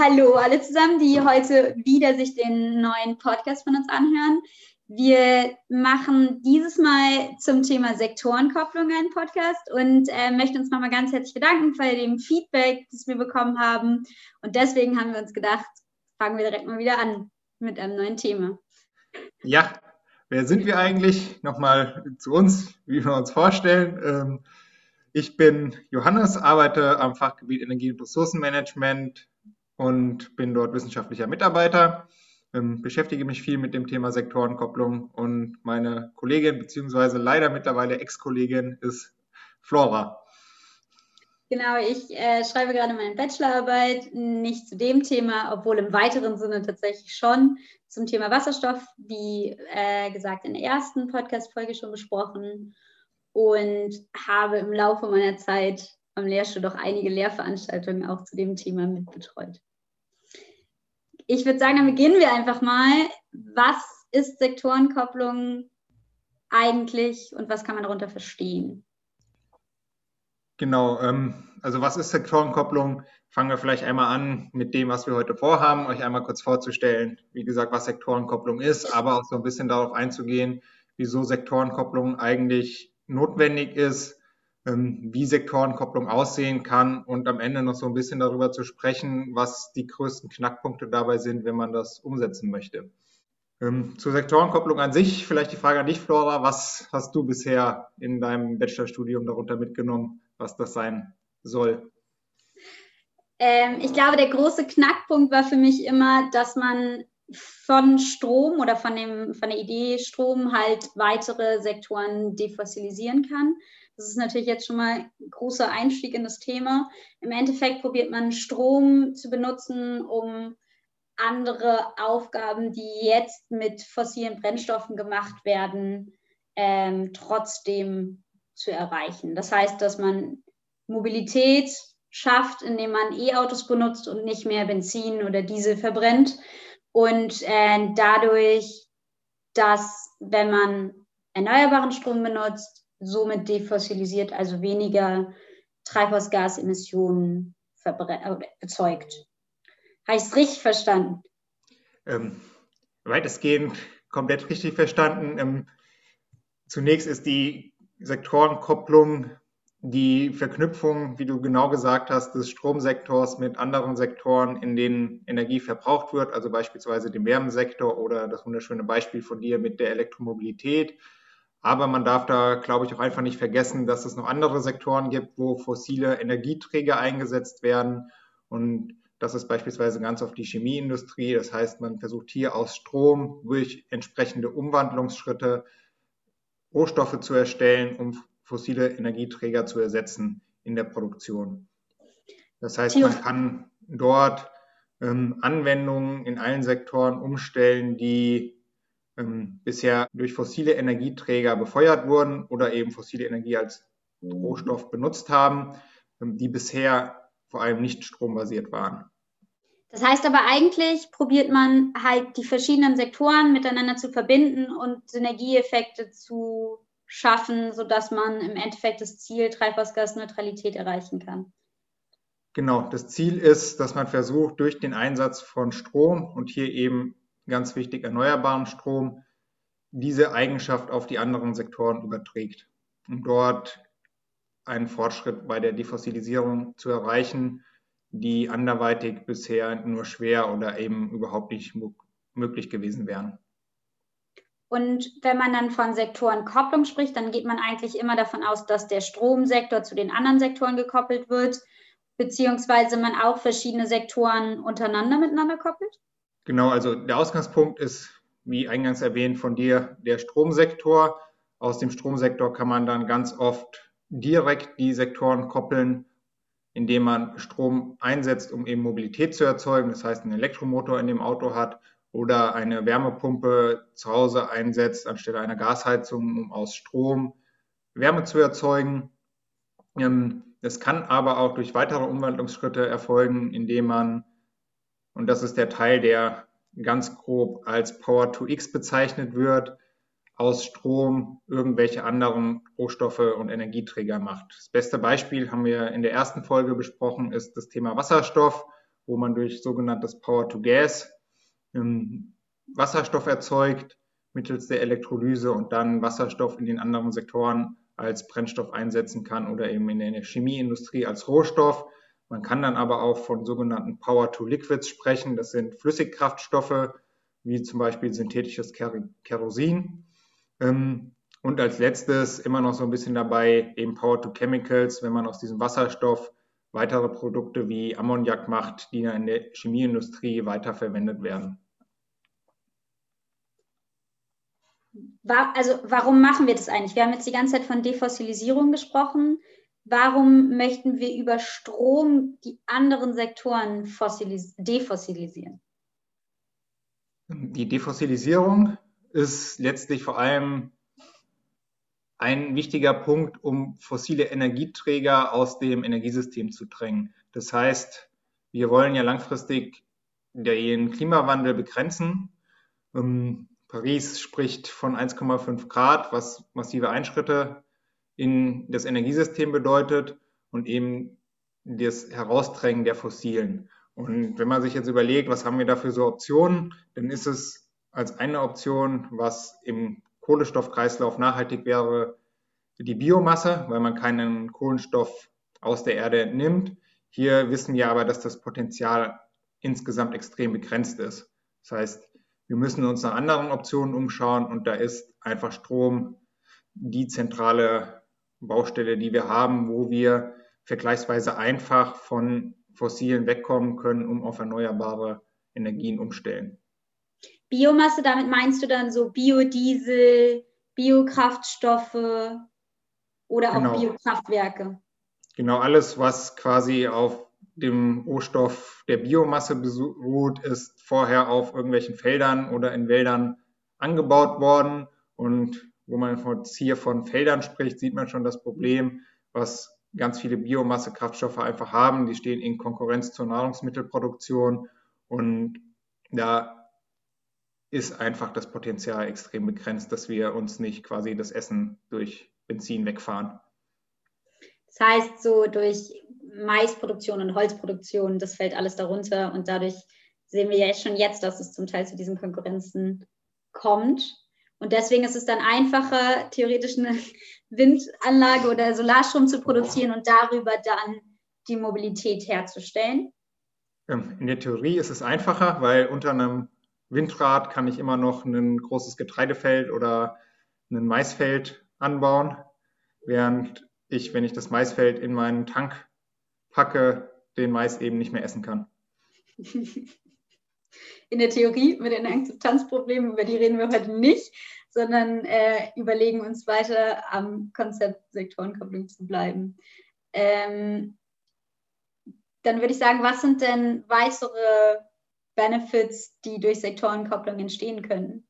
Hallo alle zusammen, die heute wieder sich den neuen Podcast von uns anhören. Wir machen dieses Mal zum Thema Sektorenkopplung einen Podcast und äh, möchten uns nochmal ganz herzlich bedanken für dem Feedback, das wir bekommen haben. Und deswegen haben wir uns gedacht, fangen wir direkt mal wieder an mit einem neuen Thema. Ja, wer sind wir eigentlich? Nochmal zu uns, wie wir uns vorstellen. Ähm, ich bin Johannes, arbeite am Fachgebiet Energie- und Ressourcenmanagement und bin dort wissenschaftlicher Mitarbeiter. Ähm, beschäftige mich viel mit dem Thema Sektorenkopplung und meine Kollegin beziehungsweise leider mittlerweile Ex-Kollegin ist Flora. Genau, ich äh, schreibe gerade meine Bachelorarbeit, nicht zu dem Thema, obwohl im weiteren Sinne tatsächlich schon zum Thema Wasserstoff, wie äh, gesagt in der ersten Podcast-Folge schon besprochen und habe im Laufe meiner Zeit am Lehrstuhl doch einige Lehrveranstaltungen auch zu dem Thema mitbetreut. Ich würde sagen, dann beginnen wir einfach mal. Was ist Sektorenkopplung eigentlich und was kann man darunter verstehen? Genau, ähm, also was ist Sektorenkopplung? Fangen wir vielleicht einmal an mit dem, was wir heute vorhaben, euch einmal kurz vorzustellen, wie gesagt, was Sektorenkopplung ist, aber auch so ein bisschen darauf einzugehen, wieso Sektorenkopplung eigentlich notwendig ist, wie Sektorenkopplung aussehen kann und am Ende noch so ein bisschen darüber zu sprechen, was die größten Knackpunkte dabei sind, wenn man das umsetzen möchte. Ähm, zur Sektorenkopplung an sich, vielleicht die Frage an dich, Flora, was hast du bisher in deinem Bachelorstudium darunter mitgenommen, was das sein soll? Ähm, ich glaube, der große Knackpunkt war für mich immer, dass man von Strom oder von, dem, von der Idee Strom halt weitere Sektoren defossilisieren kann. Das ist natürlich jetzt schon mal ein großer Einstieg in das Thema. Im Endeffekt probiert man Strom zu benutzen, um andere Aufgaben, die jetzt mit fossilen Brennstoffen gemacht werden, ähm, trotzdem zu erreichen. Das heißt, dass man Mobilität schafft, indem man E-Autos benutzt und nicht mehr Benzin oder Diesel verbrennt. Und äh, dadurch, dass wenn man erneuerbaren Strom benutzt, somit defossilisiert, also weniger Treibhausgasemissionen erzeugt. Habe ich es richtig verstanden? Ähm, weitestgehend komplett richtig verstanden. Ähm, zunächst ist die Sektorenkopplung die Verknüpfung, wie du genau gesagt hast, des Stromsektors mit anderen Sektoren, in denen Energie verbraucht wird, also beispielsweise dem Wärmesektor oder das wunderschöne Beispiel von dir mit der Elektromobilität. Aber man darf da, glaube ich, auch einfach nicht vergessen, dass es noch andere Sektoren gibt, wo fossile Energieträger eingesetzt werden. Und das ist beispielsweise ganz oft die Chemieindustrie. Das heißt, man versucht hier aus Strom durch entsprechende Umwandlungsschritte Rohstoffe zu erstellen, um fossile Energieträger zu ersetzen in der Produktion. Das heißt, man kann dort ähm, Anwendungen in allen Sektoren umstellen, die ähm, bisher durch fossile Energieträger befeuert wurden oder eben fossile Energie als Rohstoff benutzt haben, ähm, die bisher vor allem nicht strombasiert waren. Das heißt aber eigentlich probiert man halt die verschiedenen Sektoren miteinander zu verbinden und Synergieeffekte zu schaffen, sodass man im Endeffekt das Ziel Treibhausgasneutralität erreichen kann. Genau, das Ziel ist, dass man versucht, durch den Einsatz von Strom und hier eben ganz wichtig erneuerbaren Strom, diese Eigenschaft auf die anderen Sektoren überträgt, um dort einen Fortschritt bei der Defossilisierung zu erreichen, die anderweitig bisher nur schwer oder eben überhaupt nicht möglich gewesen wären. Und wenn man dann von Sektorenkopplung spricht, dann geht man eigentlich immer davon aus, dass der Stromsektor zu den anderen Sektoren gekoppelt wird, beziehungsweise man auch verschiedene Sektoren untereinander miteinander koppelt? Genau, also der Ausgangspunkt ist, wie eingangs erwähnt von dir, der Stromsektor. Aus dem Stromsektor kann man dann ganz oft direkt die Sektoren koppeln, indem man Strom einsetzt, um eben Mobilität zu erzeugen. Das heißt, einen Elektromotor in dem Auto hat oder eine Wärmepumpe zu Hause einsetzt anstelle einer Gasheizung, um aus Strom Wärme zu erzeugen. Ähm, es kann aber auch durch weitere Umwandlungsschritte erfolgen, indem man, und das ist der Teil, der ganz grob als Power to X bezeichnet wird, aus Strom irgendwelche anderen Rohstoffe und Energieträger macht. Das beste Beispiel haben wir in der ersten Folge besprochen, ist das Thema Wasserstoff wo man durch sogenanntes Power-to-Gas ähm, Wasserstoff erzeugt mittels der Elektrolyse und dann Wasserstoff in den anderen Sektoren als Brennstoff einsetzen kann oder eben in der Chemieindustrie als Rohstoff. Man kann dann aber auch von sogenannten Power-to-Liquids sprechen. Das sind Flüssigkraftstoffe, wie zum Beispiel synthetisches Kerosin. Ähm, und als letztes immer noch so ein bisschen dabei eben Power-to-Chemicals, wenn man aus diesem Wasserstoff weitere Produkte wie Ammoniak macht, die dann in der Chemieindustrie weiterverwendet werden. also warum machen wir das eigentlich? Wir haben jetzt die ganze Zeit von Defossilisierung gesprochen. Warum möchten wir über Strom die anderen Sektoren defossilisieren? Die Defossilisierung ist letztlich vor allem ein wichtiger Punkt, um fossile Energieträger aus dem Energiesystem zu drängen. Das heißt, wir wollen ja langfristig den Klimawandel begrenzen. Ähm, Paris spricht von 1,5 Grad, was massive Einschritte in das Energiesystem bedeutet und eben das Herausdrängen der Fossilen. Und wenn man sich jetzt überlegt, was haben wir da für so Optionen, dann ist es als eine Option, was im Kohlenstoffkreislauf nachhaltig wäre, die Biomasse, weil man keinen Kohlenstoff aus der Erde entnimmt. Hier wissen wir aber, dass das Potenzial insgesamt extrem begrenzt ist. Das heißt, wir müssen uns nach anderen Optionen umschauen und da ist einfach Strom die zentrale Baustelle, die wir haben, wo wir vergleichsweise einfach von fossilen wegkommen können, um auf erneuerbare Energien umstellen. Biomasse, damit meinst du dann so Biodiesel, Biokraftstoffe oder genau. auch Biokraftwerke? Genau, alles, was quasi auf dem Rohstoff der Biomasse beruht, ist vorher auf irgendwelchen Feldern oder in Wäldern angebaut worden. Und wo man hier von Feldern spricht, sieht man schon das Problem, was ganz viele Biomasse-Kraftstoffe einfach haben. Die stehen in Konkurrenz zur Nahrungsmittelproduktion und da ist einfach das Potenzial extrem begrenzt, dass wir uns nicht quasi das Essen durch Benzin wegfahren. Das heißt, so durch Maisproduktion und Holzproduktion, das fällt alles darunter und dadurch sehen wir ja schon jetzt, dass es zum Teil zu diesen Konkurrenzen kommt. Und deswegen ist es dann einfacher, theoretisch eine Windanlage oder Solarstrom zu produzieren und darüber dann die Mobilität herzustellen. In der Theorie ist es einfacher, weil unter einem Windrad kann ich immer noch ein großes Getreidefeld oder ein Maisfeld anbauen, während ich, wenn ich das Maisfeld in meinen Tank packe, den Mais eben nicht mehr essen kann. In der Theorie mit den Akzeptanzproblemen, über die reden wir heute nicht, sondern äh, überlegen uns weiter am Konzept Sektorenkopplung zu bleiben. Ähm, dann würde ich sagen, was sind denn weitere Benefits, die durch Sektorenkopplung entstehen können?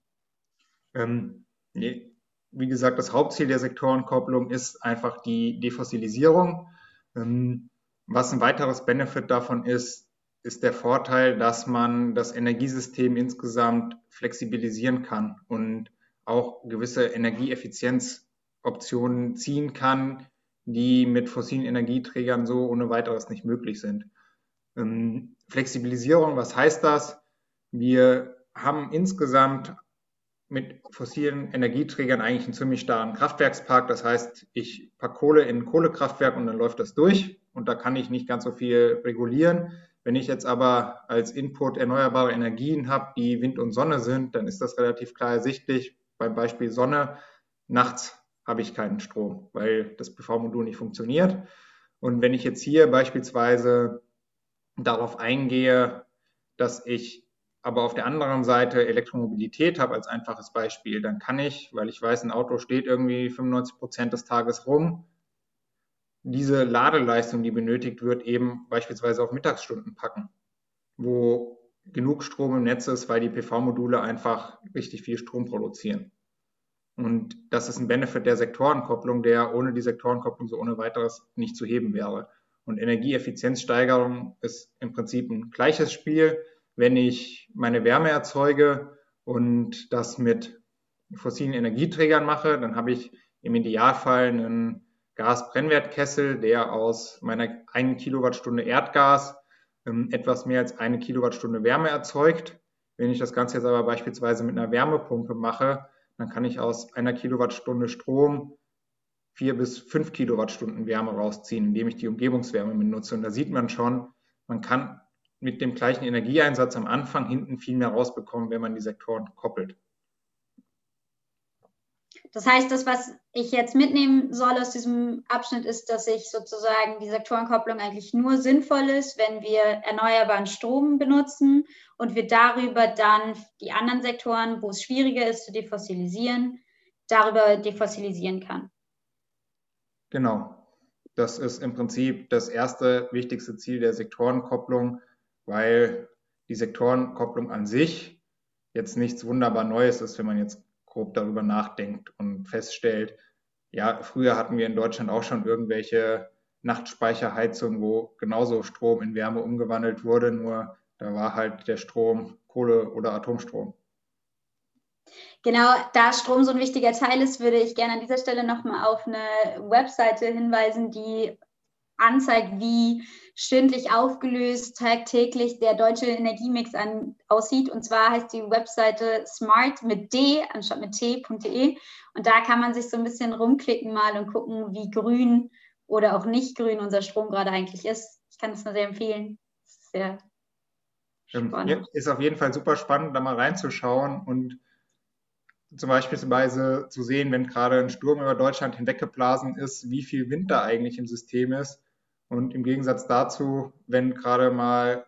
Ähm, nee. Wie gesagt, das Hauptziel der Sektorenkopplung ist einfach die Defossilisierung. Ähm, was ein weiteres Benefit davon ist, ist der Vorteil, dass man das Energiesystem insgesamt flexibilisieren kann und auch gewisse Energieeffizienzoptionen ziehen kann, die mit fossilen Energieträgern so ohne weiteres nicht möglich sind. Ähm, Flexibilisierung, was heißt das? Wir haben insgesamt mit fossilen Energieträgern eigentlich einen ziemlich starren Kraftwerkspark. Das heißt, ich packe Kohle in ein Kohlekraftwerk und dann läuft das durch und da kann ich nicht ganz so viel regulieren. Wenn ich jetzt aber als Input erneuerbare Energien habe, die Wind und Sonne sind, dann ist das relativ klar ersichtlich. Beim Beispiel Sonne, nachts habe ich keinen Strom, weil das PV-Modul nicht funktioniert. Und wenn ich jetzt hier beispielsweise darauf eingehe, dass ich aber auf der anderen Seite Elektromobilität habe als einfaches Beispiel, dann kann ich, weil ich weiß, ein Auto steht irgendwie 95 Prozent des Tages rum, diese Ladeleistung, die benötigt wird, eben beispielsweise auf Mittagsstunden packen, wo genug Strom im Netz ist, weil die PV-Module einfach richtig viel Strom produzieren. Und das ist ein Benefit der Sektorenkopplung, der ohne die Sektorenkopplung so ohne weiteres nicht zu heben wäre. Und Energieeffizienzsteigerung ist im Prinzip ein gleiches Spiel. Wenn ich meine Wärme erzeuge und das mit fossilen Energieträgern mache, dann habe ich im Idealfall einen Gasbrennwertkessel, der aus meiner 1 Kilowattstunde Erdgas ähm, etwas mehr als eine Kilowattstunde Wärme erzeugt. Wenn ich das Ganze jetzt aber beispielsweise mit einer Wärmepumpe mache, dann kann ich aus einer Kilowattstunde Strom vier bis fünf Kilowattstunden Wärme rausziehen, indem ich die Umgebungswärme benutze. Und da sieht man schon, man kann mit dem gleichen Energieeinsatz am Anfang hinten viel mehr rausbekommen, wenn man die Sektoren koppelt. Das heißt, das, was ich jetzt mitnehmen soll aus diesem Abschnitt, ist, dass ich sozusagen die Sektorenkopplung eigentlich nur sinnvoll ist, wenn wir erneuerbaren Strom benutzen und wir darüber dann die anderen Sektoren, wo es schwieriger ist zu defossilisieren, darüber defossilisieren kann. Genau. Das ist im Prinzip das erste wichtigste Ziel der Sektorenkopplung, weil die Sektorenkopplung an sich jetzt nichts wunderbar Neues ist, wenn man jetzt grob darüber nachdenkt und feststellt, ja, früher hatten wir in Deutschland auch schon irgendwelche Nachtspeicherheizungen, wo genauso Strom in Wärme umgewandelt wurde, nur da war halt der Strom Kohle oder Atomstrom. Genau, da Strom so ein wichtiger Teil ist, würde ich gerne an dieser Stelle nochmal auf eine Webseite hinweisen, die anzeigt, wie stündlich aufgelöst tagtäglich der deutsche Energiemix an, aussieht. Und zwar heißt die Webseite smart mit d anstatt mit t.de. Und da kann man sich so ein bisschen rumklicken mal und gucken, wie grün oder auch nicht grün unser Strom gerade eigentlich ist. Ich kann das nur sehr empfehlen. Sehr ähm, spannend. Ist auf jeden Fall super spannend, da mal reinzuschauen und zum Beispiel zu sehen, wenn gerade ein Sturm über Deutschland hinweggeblasen ist, wie viel Wind da eigentlich im System ist und im Gegensatz dazu, wenn gerade mal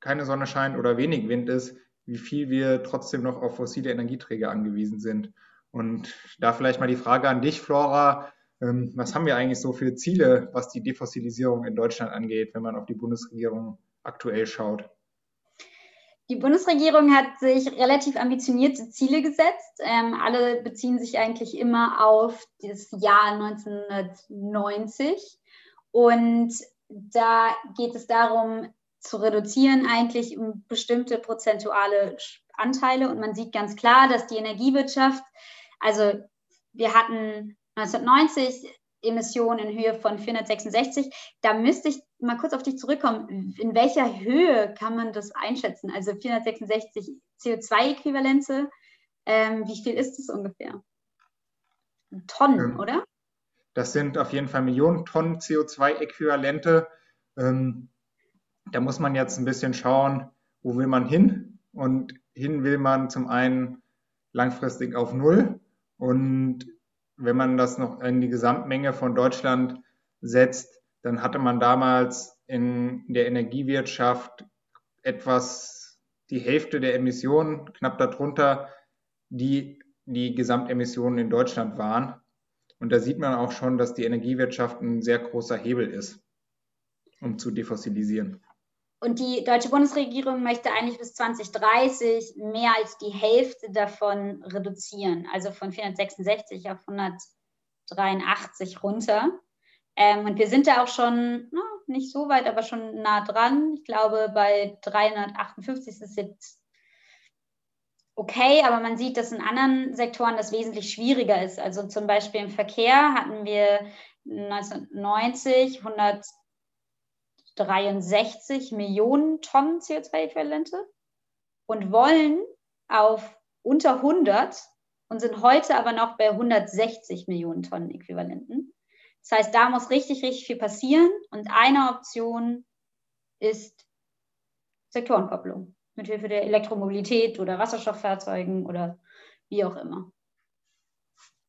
keine Sonne scheint oder wenig Wind ist, wie viel wir trotzdem noch auf fossile Energieträger angewiesen sind. Und da vielleicht mal die Frage an dich, Flora. Ähm, was haben wir eigentlich so für Ziele, was die Defossilisierung in Deutschland angeht, wenn man auf die Bundesregierung aktuell schaut? Die Bundesregierung hat sich relativ ambitionierte Ziele gesetzt. Ähm, alle beziehen sich eigentlich immer auf das Jahr 1990. Und da geht es darum, zu reduzieren eigentlich um bestimmte prozentuale Anteile. Und man sieht ganz klar, dass die Energiewirtschaft, also wir hatten 1990 Emissionen in Höhe von 466. Da müsste ich mal kurz auf dich zurückkommen. In welcher Höhe kann man das einschätzen? Also 466 CO2-Äquivalente. Ähm, wie viel ist es ungefähr? Tonnen, ähm, oder? Das sind auf jeden Fall Millionen Tonnen CO2-Äquivalente. Ähm, da muss man jetzt ein bisschen schauen, wo will man hin? Und hin will man zum einen langfristig auf Null. Und wenn man das noch in die Gesamtmenge von Deutschland setzt, dann hatte man damals in der Energiewirtschaft etwas die Hälfte der Emissionen, knapp darunter, die die Gesamtemissionen in Deutschland waren. Und da sieht man auch schon, dass die Energiewirtschaft ein sehr großer Hebel ist, um zu defossilisieren. Und die deutsche Bundesregierung möchte eigentlich bis 2030 mehr als die Hälfte davon reduzieren, also von 466 auf 183 runter. Ähm, und wir sind da auch schon nicht so weit, aber schon nah dran. Ich glaube, bei 358 ist es jetzt okay, aber man sieht, dass in anderen Sektoren das wesentlich schwieriger ist. Also zum Beispiel im Verkehr hatten wir 1990 163 Millionen Tonnen CO2-Äquivalente und wollen auf unter 100 und sind heute aber noch bei 160 Millionen Tonnen Äquivalenten. Das heißt, da muss richtig, richtig viel passieren und eine Option ist Sektorenkopplung mit Hilfe der Elektromobilität oder Wasserstofffahrzeugen oder wie auch immer.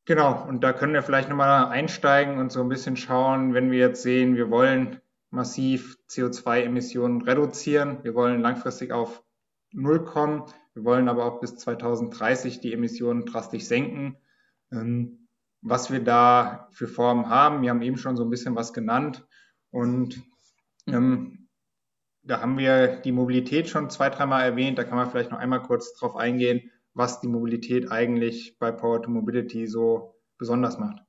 Genau, und da können wir vielleicht nochmal einsteigen und so ein bisschen schauen, wenn wir jetzt sehen, wir wollen massiv CO2-Emissionen reduzieren, wir wollen langfristig auf Null kommen, wir wollen aber auch bis 2030 die Emissionen drastisch senken. Ähm, was wir da für Formen haben, wir haben eben schon so ein bisschen was genannt und ähm, da haben wir die Mobilität schon zwei, dreimal erwähnt. Da kann man vielleicht noch einmal kurz drauf eingehen, was die Mobilität eigentlich bei Power to Mobility so besonders macht.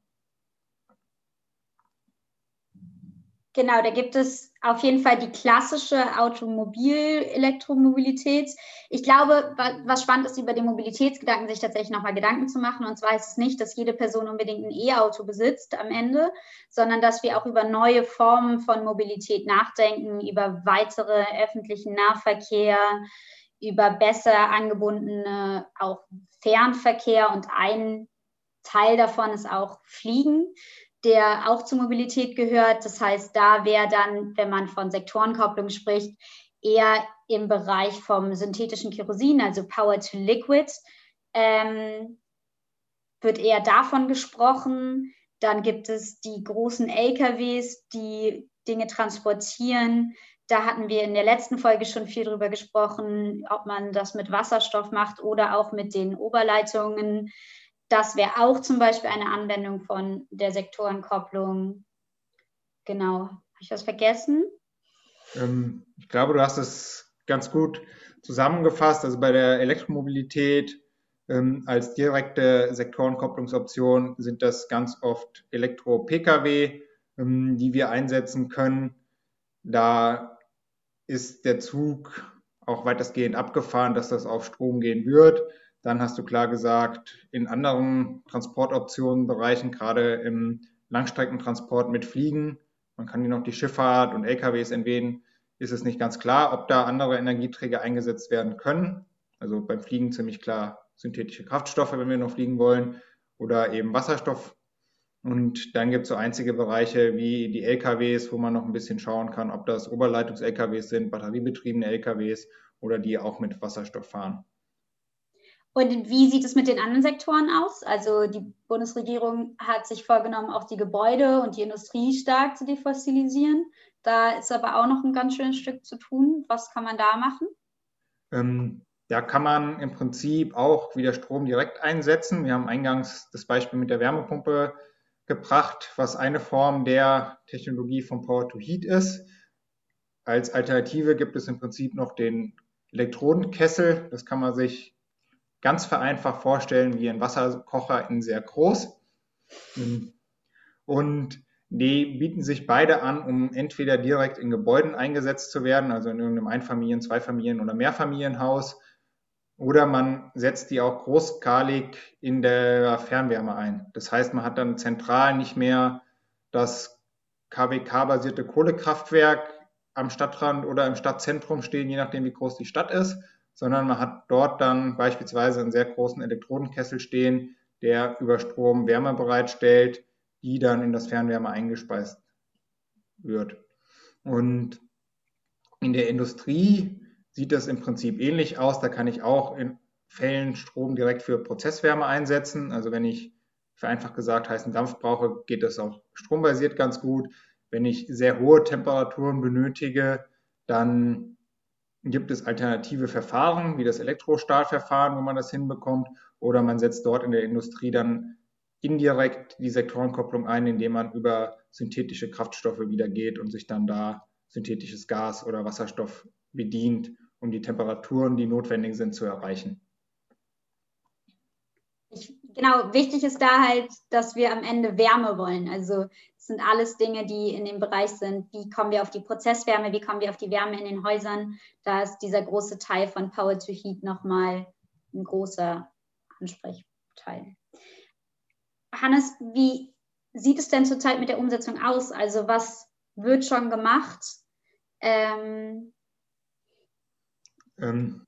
Genau, da gibt es auf jeden Fall die klassische Automobil-Elektromobilität. Ich glaube, was spannend ist, über den Mobilitätsgedanken sich tatsächlich nochmal Gedanken zu machen. Und zwar ist es nicht, dass jede Person unbedingt ein E-Auto besitzt am Ende, sondern dass wir auch über neue Formen von Mobilität nachdenken, über weitere öffentlichen Nahverkehr, über besser angebundene auch Fernverkehr und ein Teil davon ist auch Fliegen der auch zur Mobilität gehört. Das heißt, da wäre dann, wenn man von Sektorenkopplung spricht, eher im Bereich vom synthetischen Kerosin, also Power to Liquid, ähm, wird eher davon gesprochen. Dann gibt es die großen LKWs, die Dinge transportieren. Da hatten wir in der letzten Folge schon viel drüber gesprochen, ob man das mit Wasserstoff macht oder auch mit den Oberleitungen das wäre auch zum Beispiel eine Anwendung von der Sektorenkopplung. Genau. Habe ich was vergessen? Ähm, ich glaube, du hast es ganz gut zusammengefasst. Also bei der Elektromobilität ähm, als direkte Sektorenkopplungsoption sind das ganz oft Elektro-Pkw, ähm, die wir einsetzen können. Da ist der Zug auch weitestgehend abgefahren, dass das auf Strom gehen wird. Dann hast du klar gesagt, in anderen Transportoptionenbereichen, gerade im Langstreckentransport mit Fliegen, man kann hier noch die Schifffahrt und LKWs erwähnen, ist es nicht ganz klar, ob da andere Energieträger eingesetzt werden können. Also beim Fliegen ziemlich klar synthetische Kraftstoffe, wenn wir noch fliegen wollen, oder eben Wasserstoff. Und dann gibt es so einzige Bereiche wie die LKWs, wo man noch ein bisschen schauen kann, ob das Oberleitungs-LKWs sind, batteriebetriebene LKWs oder die auch mit Wasserstoff fahren. Und wie sieht es mit den anderen Sektoren aus? Also die Bundesregierung hat sich vorgenommen, auch die Gebäude und die Industrie stark zu defossilisieren. Da ist aber auch noch ein ganz schönes Stück zu tun. Was kann man da machen? Ähm, da kann man im Prinzip auch wieder Strom direkt einsetzen. Wir haben eingangs das Beispiel mit der Wärmepumpe gebracht, was eine Form der Technologie von Power to Heat ist. Als Alternative gibt es im Prinzip noch den Elektrodenkessel. Das kann man sich ganz vereinfacht vorstellen wie ein Wasserkocher in sehr groß. Und die bieten sich beide an, um entweder direkt in Gebäuden eingesetzt zu werden, also in irgendeinem Einfamilien-, Zweifamilien- oder Mehrfamilienhaus, oder man setzt die auch großskalig in der Fernwärme ein. Das heißt, man hat dann zentral nicht mehr das KWK-basierte Kohlekraftwerk am Stadtrand oder im Stadtzentrum stehen, je nachdem, wie groß die Stadt ist, sondern man hat dort dann beispielsweise einen sehr großen Elektrodenkessel stehen, der über Strom Wärme bereitstellt, die dann in das Fernwärme eingespeist wird. Und in der Industrie sieht das im Prinzip ähnlich aus. Da kann ich auch in Fällen Strom direkt für Prozesswärme einsetzen. Also wenn ich vereinfacht gesagt heißen Dampf brauche, geht das auch strombasiert ganz gut. Wenn ich sehr hohe Temperaturen benötige, dann gibt es alternative Verfahren, wie das Elektrostahlverfahren, wo man das hinbekommt, oder man setzt dort in der Industrie dann indirekt die Sektorenkopplung ein, indem man über synthetische Kraftstoffe wieder geht und sich dann da synthetisches Gas oder Wasserstoff bedient, um die Temperaturen, die notwendig sind, zu erreichen. Ich, genau, wichtig ist da halt, dass wir am Ende Wärme wollen. Also sind alles Dinge, die in dem Bereich sind, wie kommen wir auf die Prozesswärme, wie kommen wir auf die Wärme in den Häusern. Da ist dieser große Teil von Power to Heat nochmal ein großer Ansprechteil. Hannes, wie sieht es denn zurzeit mit der Umsetzung aus? Also was wird schon gemacht? Ähm, ähm,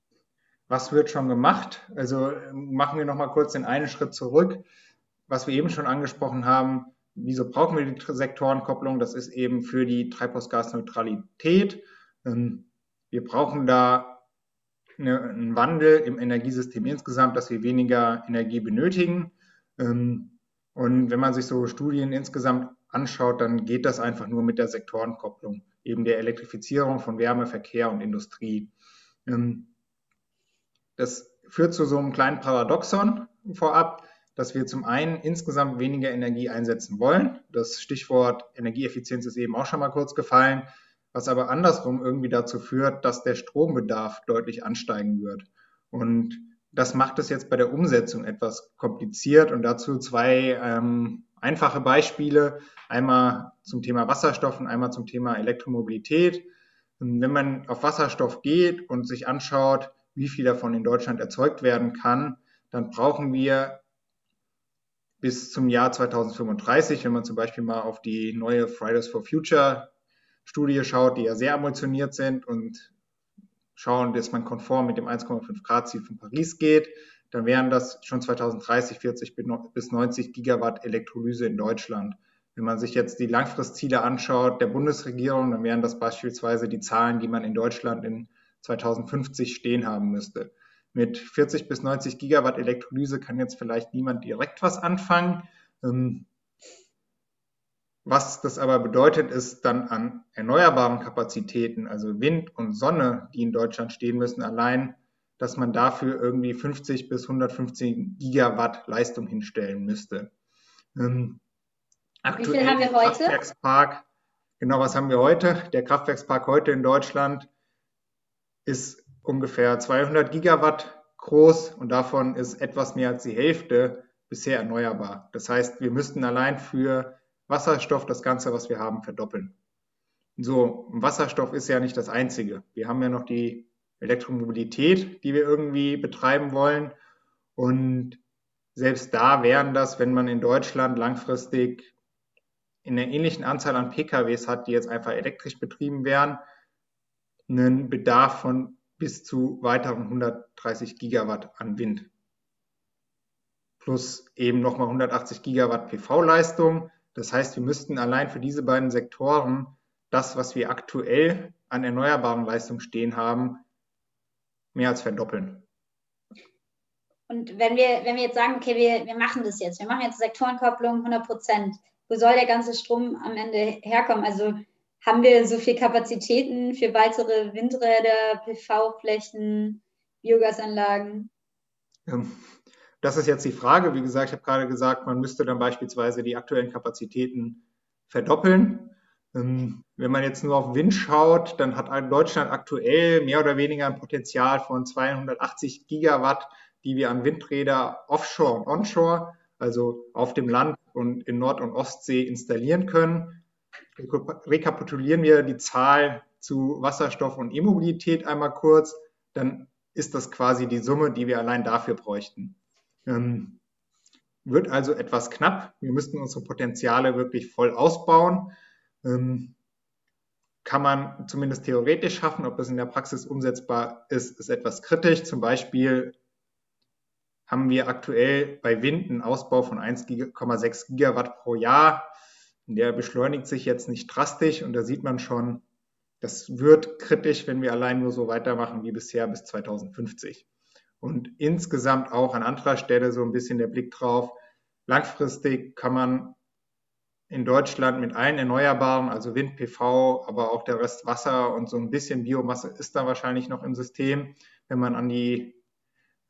was wird schon gemacht? Also machen wir nochmal kurz den einen Schritt zurück. Was wir eben schon angesprochen haben, Wieso brauchen wir die Sektorenkopplung? Das ist eben für die Treibhausgasneutralität. Ähm, wir brauchen da einen Wandel im Energiesystem insgesamt, dass wir weniger Energie benötigen. Ähm, und wenn man sich so Studien insgesamt anschaut, dann geht das einfach nur mit der Sektorenkopplung, eben der Elektrifizierung von Wärme, Verkehr und Industrie. Ähm, das führt zu so einem kleinen Paradoxon vorab dass wir zum einen insgesamt weniger Energie einsetzen wollen. Das Stichwort Energieeffizienz ist eben auch schon mal kurz gefallen, was aber andersrum irgendwie dazu führt, dass der Strombedarf deutlich ansteigen wird. Und das macht es jetzt bei der Umsetzung etwas kompliziert und dazu zwei ähm, einfache Beispiele. Einmal zum Thema Wasserstoff und einmal zum Thema Elektromobilität. Wenn man auf Wasserstoff geht und sich anschaut, wie viel davon in Deutschland erzeugt werden kann, dann brauchen wir bis zum Jahr 2035, wenn man zum Beispiel mal auf die neue Fridays for Future Studie schaut, die ja sehr ambitioniert sind und schauen, dass man konform mit dem 1,5 Grad Ziel von Paris geht, dann wären das schon 2030 40 bis 90 Gigawatt Elektrolyse in Deutschland. Wenn man sich jetzt die Langfristziele anschaut der Bundesregierung, dann wären das beispielsweise die Zahlen, die man in Deutschland in 2050 stehen haben müsste. Mit 40 bis 90 Gigawatt Elektrolyse kann jetzt vielleicht niemand direkt was anfangen. Ähm, was das aber bedeutet, ist dann an erneuerbaren Kapazitäten, also Wind und Sonne, die in Deutschland stehen müssen, allein dass man dafür irgendwie 50 bis 150 Gigawatt Leistung hinstellen müsste. Ähm, aktuell Wie viel haben wir heute? Kraftwerkspark, genau was haben wir heute? Der Kraftwerkspark heute in Deutschland ist ungefähr 200 Gigawatt groß und davon ist etwas mehr als die Hälfte bisher erneuerbar. Das heißt, wir müssten allein für Wasserstoff das Ganze, was wir haben, verdoppeln. So, Wasserstoff ist ja nicht das Einzige. Wir haben ja noch die Elektromobilität, die wir irgendwie betreiben wollen. Und selbst da wären das, wenn man in Deutschland langfristig in einer ähnlichen Anzahl an PKWs hat, die jetzt einfach elektrisch betrieben wären, einen Bedarf von bis zu weiteren 130 Gigawatt an Wind. Plus eben nochmal 180 Gigawatt PV-Leistung. Das heißt, wir müssten allein für diese beiden Sektoren das, was wir aktuell an erneuerbaren Leistungen stehen haben, mehr als verdoppeln. Und wenn wir, wenn wir jetzt sagen, okay, wir, wir machen das jetzt, wir machen jetzt Sektorenkopplung 100 Prozent, wo soll der ganze Strom am Ende herkommen? Also haben wir so viel Kapazitäten für weitere Windräder, PV-Flächen, Biogasanlagen? Ähm, das ist jetzt die Frage. Wie gesagt, ich habe gerade gesagt, man müsste dann beispielsweise die aktuellen Kapazitäten verdoppeln. Ähm, wenn man jetzt nur auf Wind schaut, dann hat Deutschland aktuell mehr oder weniger ein Potenzial von 280 Gigawatt, die wir an Windräder offshore und onshore, also auf dem Land und in Nord- und Ostsee installieren können. Rekapitulieren wir die Zahl zu Wasserstoff und E-Mobilität einmal kurz, dann ist das quasi die Summe, die wir allein dafür bräuchten. Ähm, wird also etwas knapp. Wir müssten unsere Potenziale wirklich voll ausbauen. Ähm, kann man zumindest theoretisch schaffen. Ob das in der Praxis umsetzbar ist, ist etwas kritisch. Zum Beispiel haben wir aktuell bei Wind einen Ausbau von 1,6 Gigawatt pro Jahr. Der beschleunigt sich jetzt nicht drastisch und da sieht man schon, das wird kritisch, wenn wir allein nur so weitermachen wie bisher bis 2050. Und insgesamt auch an anderer Stelle so ein bisschen der Blick drauf. Langfristig kann man in Deutschland mit allen Erneuerbaren, also Wind, PV, aber auch der Rest Wasser und so ein bisschen Biomasse ist da wahrscheinlich noch im System. Wenn man an die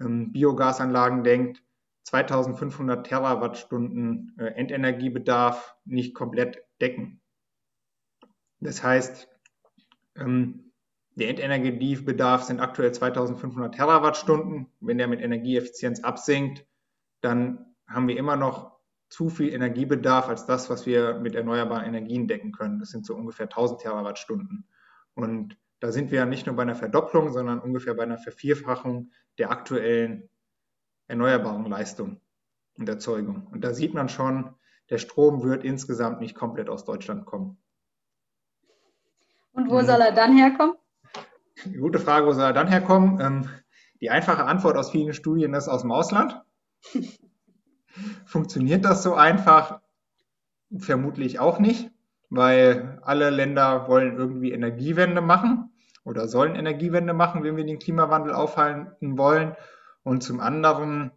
ähm, Biogasanlagen denkt, 2500 Terawattstunden äh, Endenergiebedarf nicht komplett decken. Das heißt, ähm, der Endenergiebedarf sind aktuell 2500 Terawattstunden. Wenn der mit Energieeffizienz absinkt, dann haben wir immer noch zu viel Energiebedarf als das, was wir mit erneuerbaren Energien decken können. Das sind so ungefähr 1000 Terawattstunden. Und da sind wir ja nicht nur bei einer Verdopplung, sondern ungefähr bei einer Vervierfachung der aktuellen erneuerbaren Leistung und Erzeugung. Und da sieht man schon, der Strom wird insgesamt nicht komplett aus Deutschland kommen. Und wo soll er dann herkommen? Gute Frage, wo soll er dann herkommen? Ähm, die einfache Antwort aus vielen Studien ist aus dem Ausland. Funktioniert das so einfach? Vermutlich auch nicht, weil alle Länder wollen irgendwie Energiewende machen oder sollen Energiewende machen, wenn wir den Klimawandel aufhalten wollen. Und zum anderen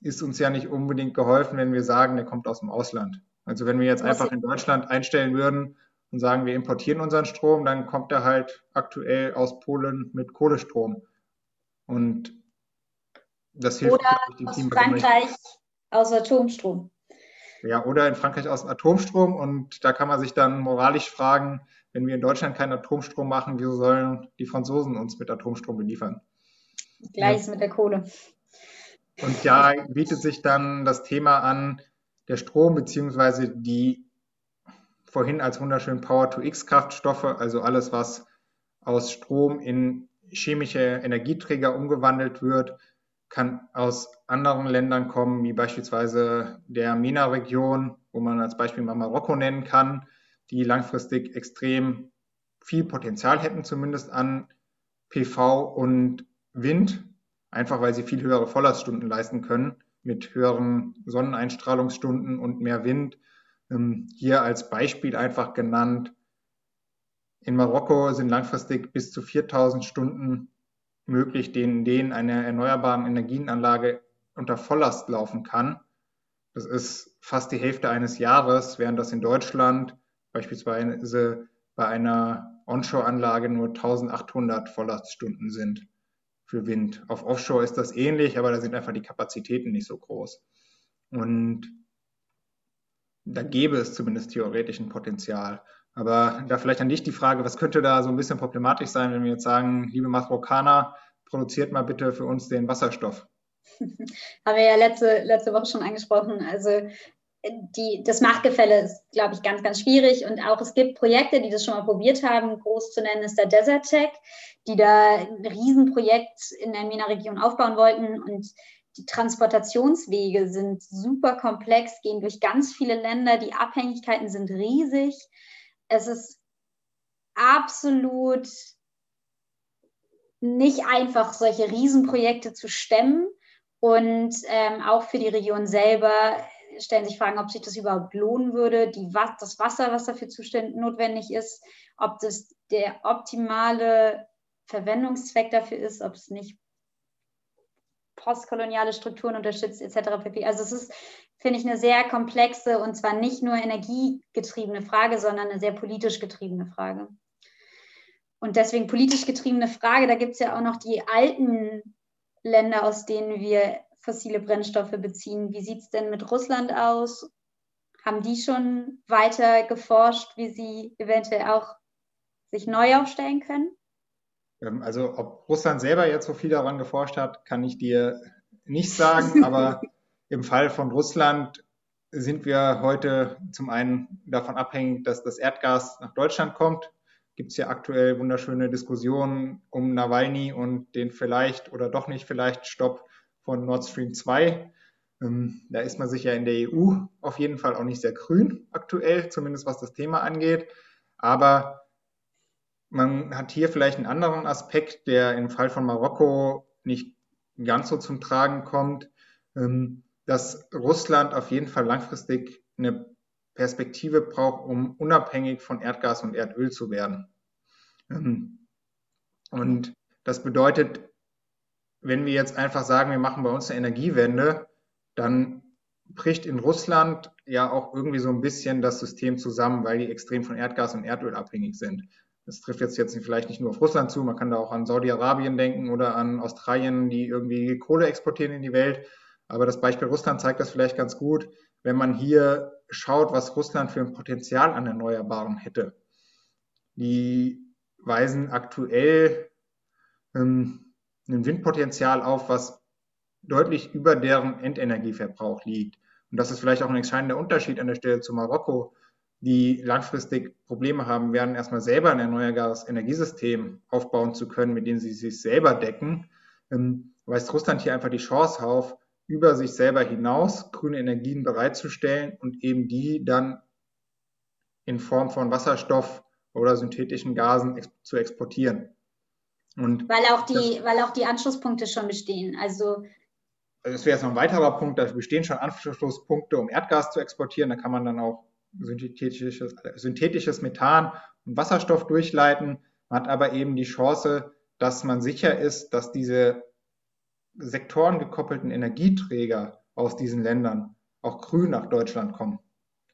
ist uns ja nicht unbedingt geholfen, wenn wir sagen, der kommt aus dem Ausland. Also wenn wir jetzt einfach in Deutschland einstellen würden und sagen, wir importieren unseren Strom, dann kommt er halt aktuell aus Polen mit Kohlestrom. Und das hilft Oder aus Frankreich aus Atomstrom. Ja, oder in Frankreich aus Atomstrom. Und da kann man sich dann moralisch fragen, wenn wir in Deutschland keinen Atomstrom machen, wieso sollen die Franzosen uns mit Atomstrom beliefern? Gleiches ja. mit der Kohle. Und da bietet sich dann das Thema an, der Strom beziehungsweise die vorhin als wunderschön Power-to-X-Kraftstoffe, also alles, was aus Strom in chemische Energieträger umgewandelt wird, kann aus anderen Ländern kommen, wie beispielsweise der MENA-Region, wo man als Beispiel mal Marokko nennen kann, die langfristig extrem viel Potenzial hätten, zumindest an PV und Wind, einfach weil sie viel höhere Volllaststunden leisten können mit höheren Sonneneinstrahlungsstunden und mehr Wind. Ähm, hier als Beispiel einfach genannt. In Marokko sind langfristig bis zu 4000 Stunden möglich, denen, denen eine erneuerbare Energienanlage unter Volllast laufen kann. Das ist fast die Hälfte eines Jahres, während das in Deutschland beispielsweise bei einer Onshore-Anlage nur 1800 Volllaststunden sind für Wind. Auf Offshore ist das ähnlich, aber da sind einfach die Kapazitäten nicht so groß. Und da gäbe es zumindest theoretisch ein Potenzial. Aber da vielleicht an dich die Frage, was könnte da so ein bisschen problematisch sein, wenn wir jetzt sagen, liebe Marokkaner, produziert mal bitte für uns den Wasserstoff? Haben wir ja letzte, letzte Woche schon angesprochen. Also die, das Machtgefälle ist, glaube ich, ganz, ganz schwierig. Und auch es gibt Projekte, die das schon mal probiert haben. Groß zu nennen ist der Desert Tech, die da ein Riesenprojekt in der MENA-Region aufbauen wollten. Und die Transportationswege sind super komplex, gehen durch ganz viele Länder. Die Abhängigkeiten sind riesig. Es ist absolut nicht einfach, solche Riesenprojekte zu stemmen. Und ähm, auch für die Region selber stellen sich Fragen, ob sich das überhaupt lohnen würde, die, das Wasser, was dafür zuständig notwendig ist, ob das der optimale Verwendungszweck dafür ist, ob es nicht postkoloniale Strukturen unterstützt, etc. Also es ist, finde ich, eine sehr komplexe und zwar nicht nur energiegetriebene Frage, sondern eine sehr politisch getriebene Frage. Und deswegen politisch getriebene Frage, da gibt es ja auch noch die alten Länder, aus denen wir fossile Brennstoffe beziehen. Wie sieht es denn mit Russland aus? Haben die schon weiter geforscht, wie sie eventuell auch sich neu aufstellen können? Ähm, also ob Russland selber jetzt so viel daran geforscht hat, kann ich dir nicht sagen, aber im Fall von Russland sind wir heute zum einen davon abhängig, dass das Erdgas nach Deutschland kommt. Gibt es ja aktuell wunderschöne Diskussionen um Nawalny und den vielleicht oder doch nicht vielleicht Stopp von Nord Stream 2. Ähm, da ist man sich ja in der EU auf jeden Fall auch nicht sehr grün aktuell, zumindest was das Thema angeht. Aber man hat hier vielleicht einen anderen Aspekt, der im Fall von Marokko nicht ganz so zum Tragen kommt, ähm, dass Russland auf jeden Fall langfristig eine Perspektive braucht, um unabhängig von Erdgas und Erdöl zu werden. Ähm, und das bedeutet, wenn wir jetzt einfach sagen, wir machen bei uns eine Energiewende, dann bricht in Russland ja auch irgendwie so ein bisschen das System zusammen, weil die extrem von Erdgas und Erdöl abhängig sind. Das trifft jetzt, jetzt vielleicht nicht nur auf Russland zu, man kann da auch an Saudi-Arabien denken oder an Australien, die irgendwie Kohle exportieren in die Welt. Aber das Beispiel Russland zeigt das vielleicht ganz gut, wenn man hier schaut, was Russland für ein Potenzial an Erneuerbaren hätte. Die weisen aktuell ähm, ein Windpotenzial auf, was deutlich über deren Endenergieverbrauch liegt. Und das ist vielleicht auch ein entscheidender Unterschied an der Stelle zu Marokko, die langfristig Probleme haben werden, erstmal selber ein erneuerbares Energiesystem aufbauen zu können, mit dem sie sich selber decken, ähm, weist Russland hier einfach die Chance auf, über sich selber hinaus grüne Energien bereitzustellen und eben die dann in Form von Wasserstoff oder synthetischen Gasen zu exportieren. Und weil auch die, das, weil auch die Anschlusspunkte schon bestehen. Also also das wäre jetzt noch ein weiterer Punkt, da bestehen schon Anschlusspunkte, um Erdgas zu exportieren. Da kann man dann auch synthetisches, synthetisches Methan und Wasserstoff durchleiten. Man hat aber eben die Chance, dass man sicher ist, dass diese sektorengekoppelten Energieträger aus diesen Ländern auch grün nach Deutschland kommen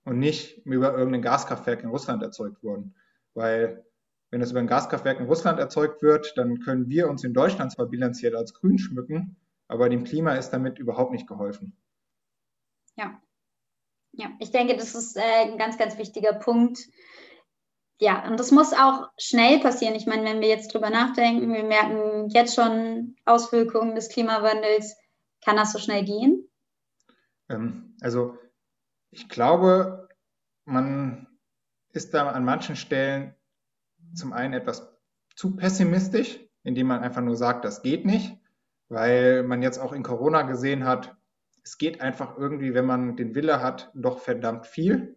und nicht über irgendein Gaskraftwerk in Russland erzeugt wurden. Weil wenn es über ein Gaskraftwerk in Russland erzeugt wird, dann können wir uns in Deutschland zwar bilanziell als grün schmücken, aber dem Klima ist damit überhaupt nicht geholfen. Ja, ja, ich denke, das ist äh, ein ganz, ganz wichtiger Punkt. ja, und das muss auch schnell passieren. Ich meine, wenn wir jetzt drüber nachdenken, wir merken jetzt schon Auswirkungen des Klimawandels, kann das so schnell gehen? Ähm, also ich glaube, man ist da an manchen Stellen zum einen etwas zu pessimistisch, indem man einfach nur sagt, das geht nicht, weil man jetzt auch in Corona gesehen hat, es geht einfach irgendwie, wenn man den Wille hat, doch verdammt viel.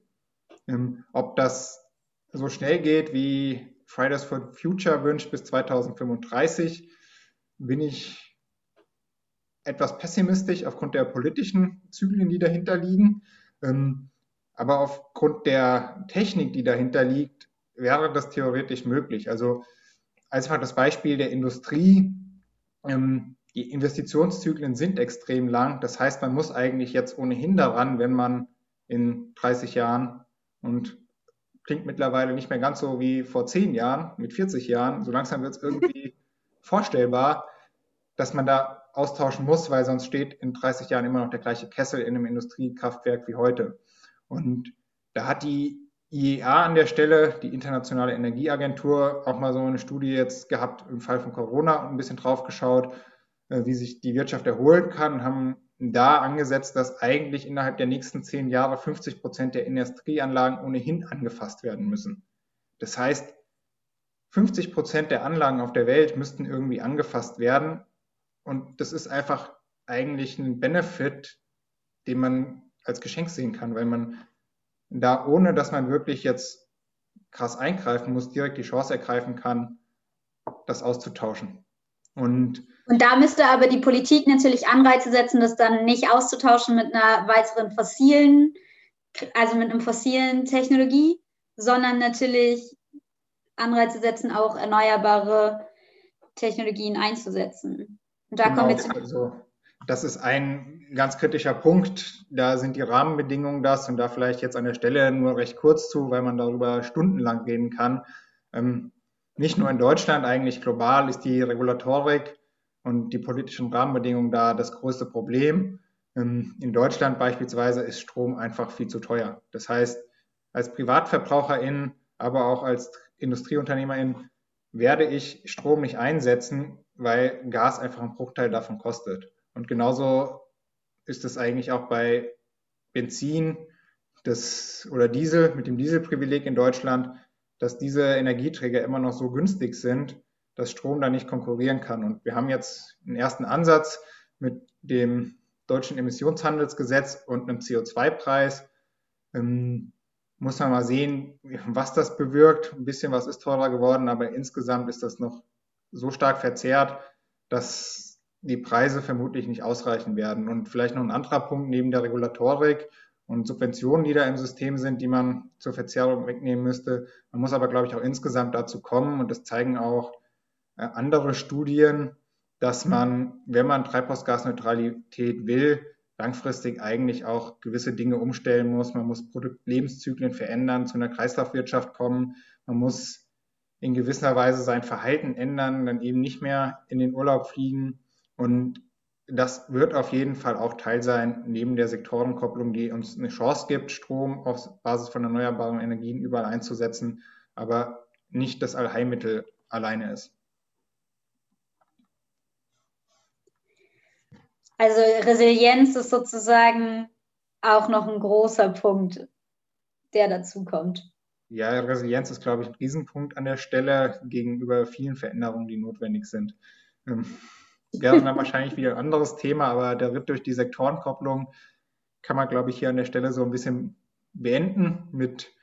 Ähm, ob das so schnell geht, wie Fridays for Future wünscht bis 2035, bin ich etwas pessimistisch aufgrund der politischen Zyklen, die dahinter liegen. Ähm, aber aufgrund der Technik, die dahinter liegt, wäre das theoretisch möglich. Also einfach das Beispiel der Industrie. Ähm, die Investitionszyklen sind extrem lang. Das heißt, man muss eigentlich jetzt ohnehin daran, wenn man in 30 Jahren und klingt mittlerweile nicht mehr ganz so wie vor 10 Jahren, mit 40 Jahren. So langsam wird es irgendwie vorstellbar, dass man da austauschen muss, weil sonst steht in 30 Jahren immer noch der gleiche Kessel in einem Industriekraftwerk wie heute. Und da hat die IEA an der Stelle, die Internationale Energieagentur, auch mal so eine Studie jetzt gehabt im Fall von Corona und ein bisschen drauf geschaut, äh, wie sich die Wirtschaft erholen kann haben da angesetzt, dass eigentlich innerhalb der nächsten zehn Jahre 50 Prozent der Industrieanlagen ohnehin angefasst werden müssen. Das heißt, 50 Prozent der Anlagen auf der Welt müssten irgendwie angefasst werden. Und das ist einfach eigentlich ein Benefit, den man als Geschenk sehen kann, weil man da, ohne dass man wirklich jetzt krass eingreifen muss, direkt die Chance ergreifen kann, das auszutauschen. Und, und da müsste aber die Politik natürlich Anreize setzen, das dann nicht auszutauschen mit einer weiteren fossilen, also mit einem fossilen Technologie, sondern natürlich Anreize setzen, auch erneuerbare Technologien einzusetzen. Und da genau, kommen wir zu. Also, das ist ein ganz kritischer Punkt. Da sind die Rahmenbedingungen das und da vielleicht jetzt an der Stelle nur recht kurz zu, weil man darüber stundenlang reden kann. Ähm, nicht nur in Deutschland, eigentlich global ist die Regulatorik und die politischen Rahmenbedingungen da das größte Problem. Ähm, in Deutschland beispielsweise ist Strom einfach viel zu teuer. Das heißt, als Privatverbraucherin, aber auch als Industrieunternehmerin werde ich Strom nicht einsetzen, weil Gas einfach einen Bruchteil davon kostet. Und genauso ist es eigentlich auch bei Benzin das, oder Diesel mit dem Dieselprivileg in Deutschland dass diese Energieträger immer noch so günstig sind, dass Strom da nicht konkurrieren kann. Und wir haben jetzt einen ersten Ansatz mit dem deutschen Emissionshandelsgesetz und einem CO2-Preis. Ähm, muss man mal sehen, was das bewirkt. Ein bisschen was ist teurer geworden, aber insgesamt ist das noch so stark verzerrt, dass die Preise vermutlich nicht ausreichen werden. Und vielleicht noch ein anderer Punkt neben der Regulatorik und Subventionen, die da im System sind, die man zur Verzerrung wegnehmen müsste. Man muss aber, glaube ich, auch insgesamt dazu kommen, und das zeigen auch äh, andere Studien, dass man, wenn man Treibhausgasneutralität will, langfristig eigentlich auch gewisse Dinge umstellen muss. Man muss Produktlebenszyklen verändern, zu einer Kreislaufwirtschaft kommen. Man muss in gewisser Weise sein Verhalten ändern, dann eben nicht mehr in den Urlaub fliegen. Und das wird auf jeden Fall auch Teil sein, neben der Sektorenkopplung, die uns eine Chance gibt, Strom auf Basis von erneuerbaren Energien überall einzusetzen, aber nicht das Allheilmittel alleine ist. Also Resilienz ist sozusagen auch noch ein großer Punkt, der dazu kommt. Ja, Resilienz ist, glaube ich, ein Riesenpunkt an der Stelle gegenüber vielen Veränderungen, die notwendig sind. Wäre dann wahrscheinlich wieder ein anderes Thema, aber der Ritt durch die Sektorenkopplung kann man, glaube ich, hier an der Stelle so ein bisschen beenden mit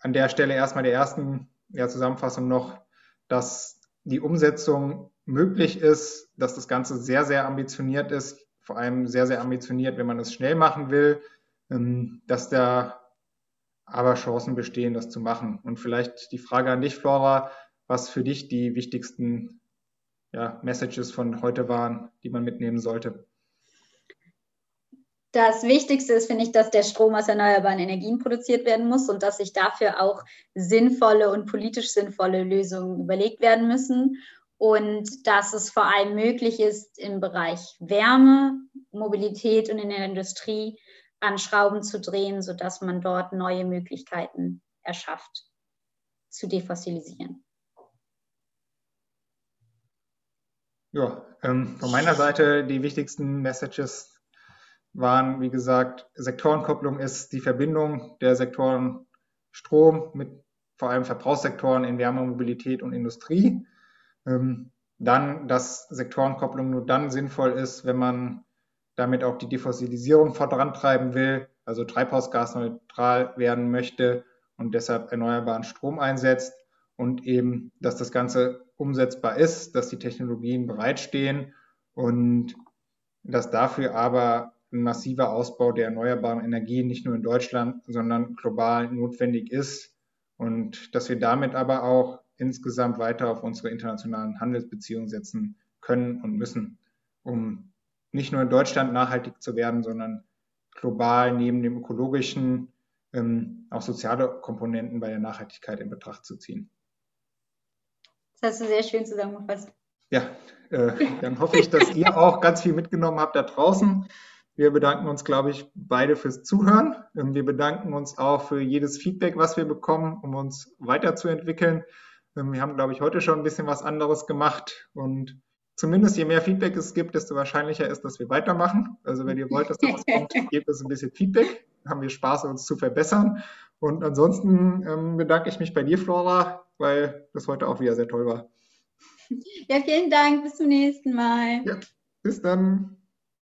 an der Stelle erstmal der ersten ja, Zusammenfassung noch, dass die Umsetzung möglich ist, dass das Ganze sehr, sehr ambitioniert ist, vor allem sehr, sehr ambitioniert, wenn man es schnell machen will, ähm, dass da aber Chancen bestehen, das zu machen. Und vielleicht die Frage an dich, Flora, was für dich die wichtigsten ja, Messages von heute waren, die man mitnehmen sollte? Das Wichtigste ist, finde ich, dass der Strom aus erneuerbaren Energien produziert werden muss und dass sich dafür auch sinnvolle und politisch sinnvolle Lösungen überlegt werden müssen und dass es vor allem möglich ist, im Bereich Wärme, Mobilität und in der Industrie an Schrauben zu drehen, sodass man dort neue Möglichkeiten erschafft. zu defossilisieren. Ja, ähm, von meiner Seite die wichtigsten Messages waren, wie gesagt, Sektorenkopplung ist die Verbindung der Sektoren Strom mit vor allem Verbrauchssektoren in Wärme, Mobilität und Industrie. Ähm, dann, dass Sektorenkopplung nur dann sinnvoll ist, wenn man damit auch die Defossilisierung vorantreiben will, also treibhausgasneutral werden möchte und deshalb erneuerbaren Strom einsetzt und eben, dass das Ganze umsetzbar ist, dass die Technologien bereitstehen und dass dafür aber ein massiver Ausbau der erneuerbaren Energien nicht nur in Deutschland, sondern global notwendig ist und dass wir damit aber auch insgesamt weiter auf unsere internationalen Handelsbeziehungen setzen können und müssen, um nicht nur in Deutschland nachhaltig zu werden, sondern global neben dem ökologischen ähm, auch soziale Komponenten bei der Nachhaltigkeit in Betracht zu ziehen. Das hast du sehr schön zusammengefasst. Ja, äh, dann hoffe ich, dass ihr auch ganz viel mitgenommen habt da draußen. Wir bedanken uns, glaube ich, beide fürs Zuhören. Ähm, wir bedanken uns auch für jedes Feedback, was wir bekommen, um uns weiterzuentwickeln. Ähm, wir haben, glaube ich, heute schon ein bisschen was anderes gemacht und zumindest je mehr Feedback es gibt, desto wahrscheinlicher ist, dass wir weitermachen. Also wenn ihr wollt, dass da was kommt, gebt uns ein bisschen Feedback. Haben wir Spaß, uns zu verbessern. Und ansonsten ähm, bedanke ich mich bei dir, Flora, weil das heute auch wieder sehr toll war. Ja, vielen Dank. Bis zum nächsten Mal. Ja, bis dann.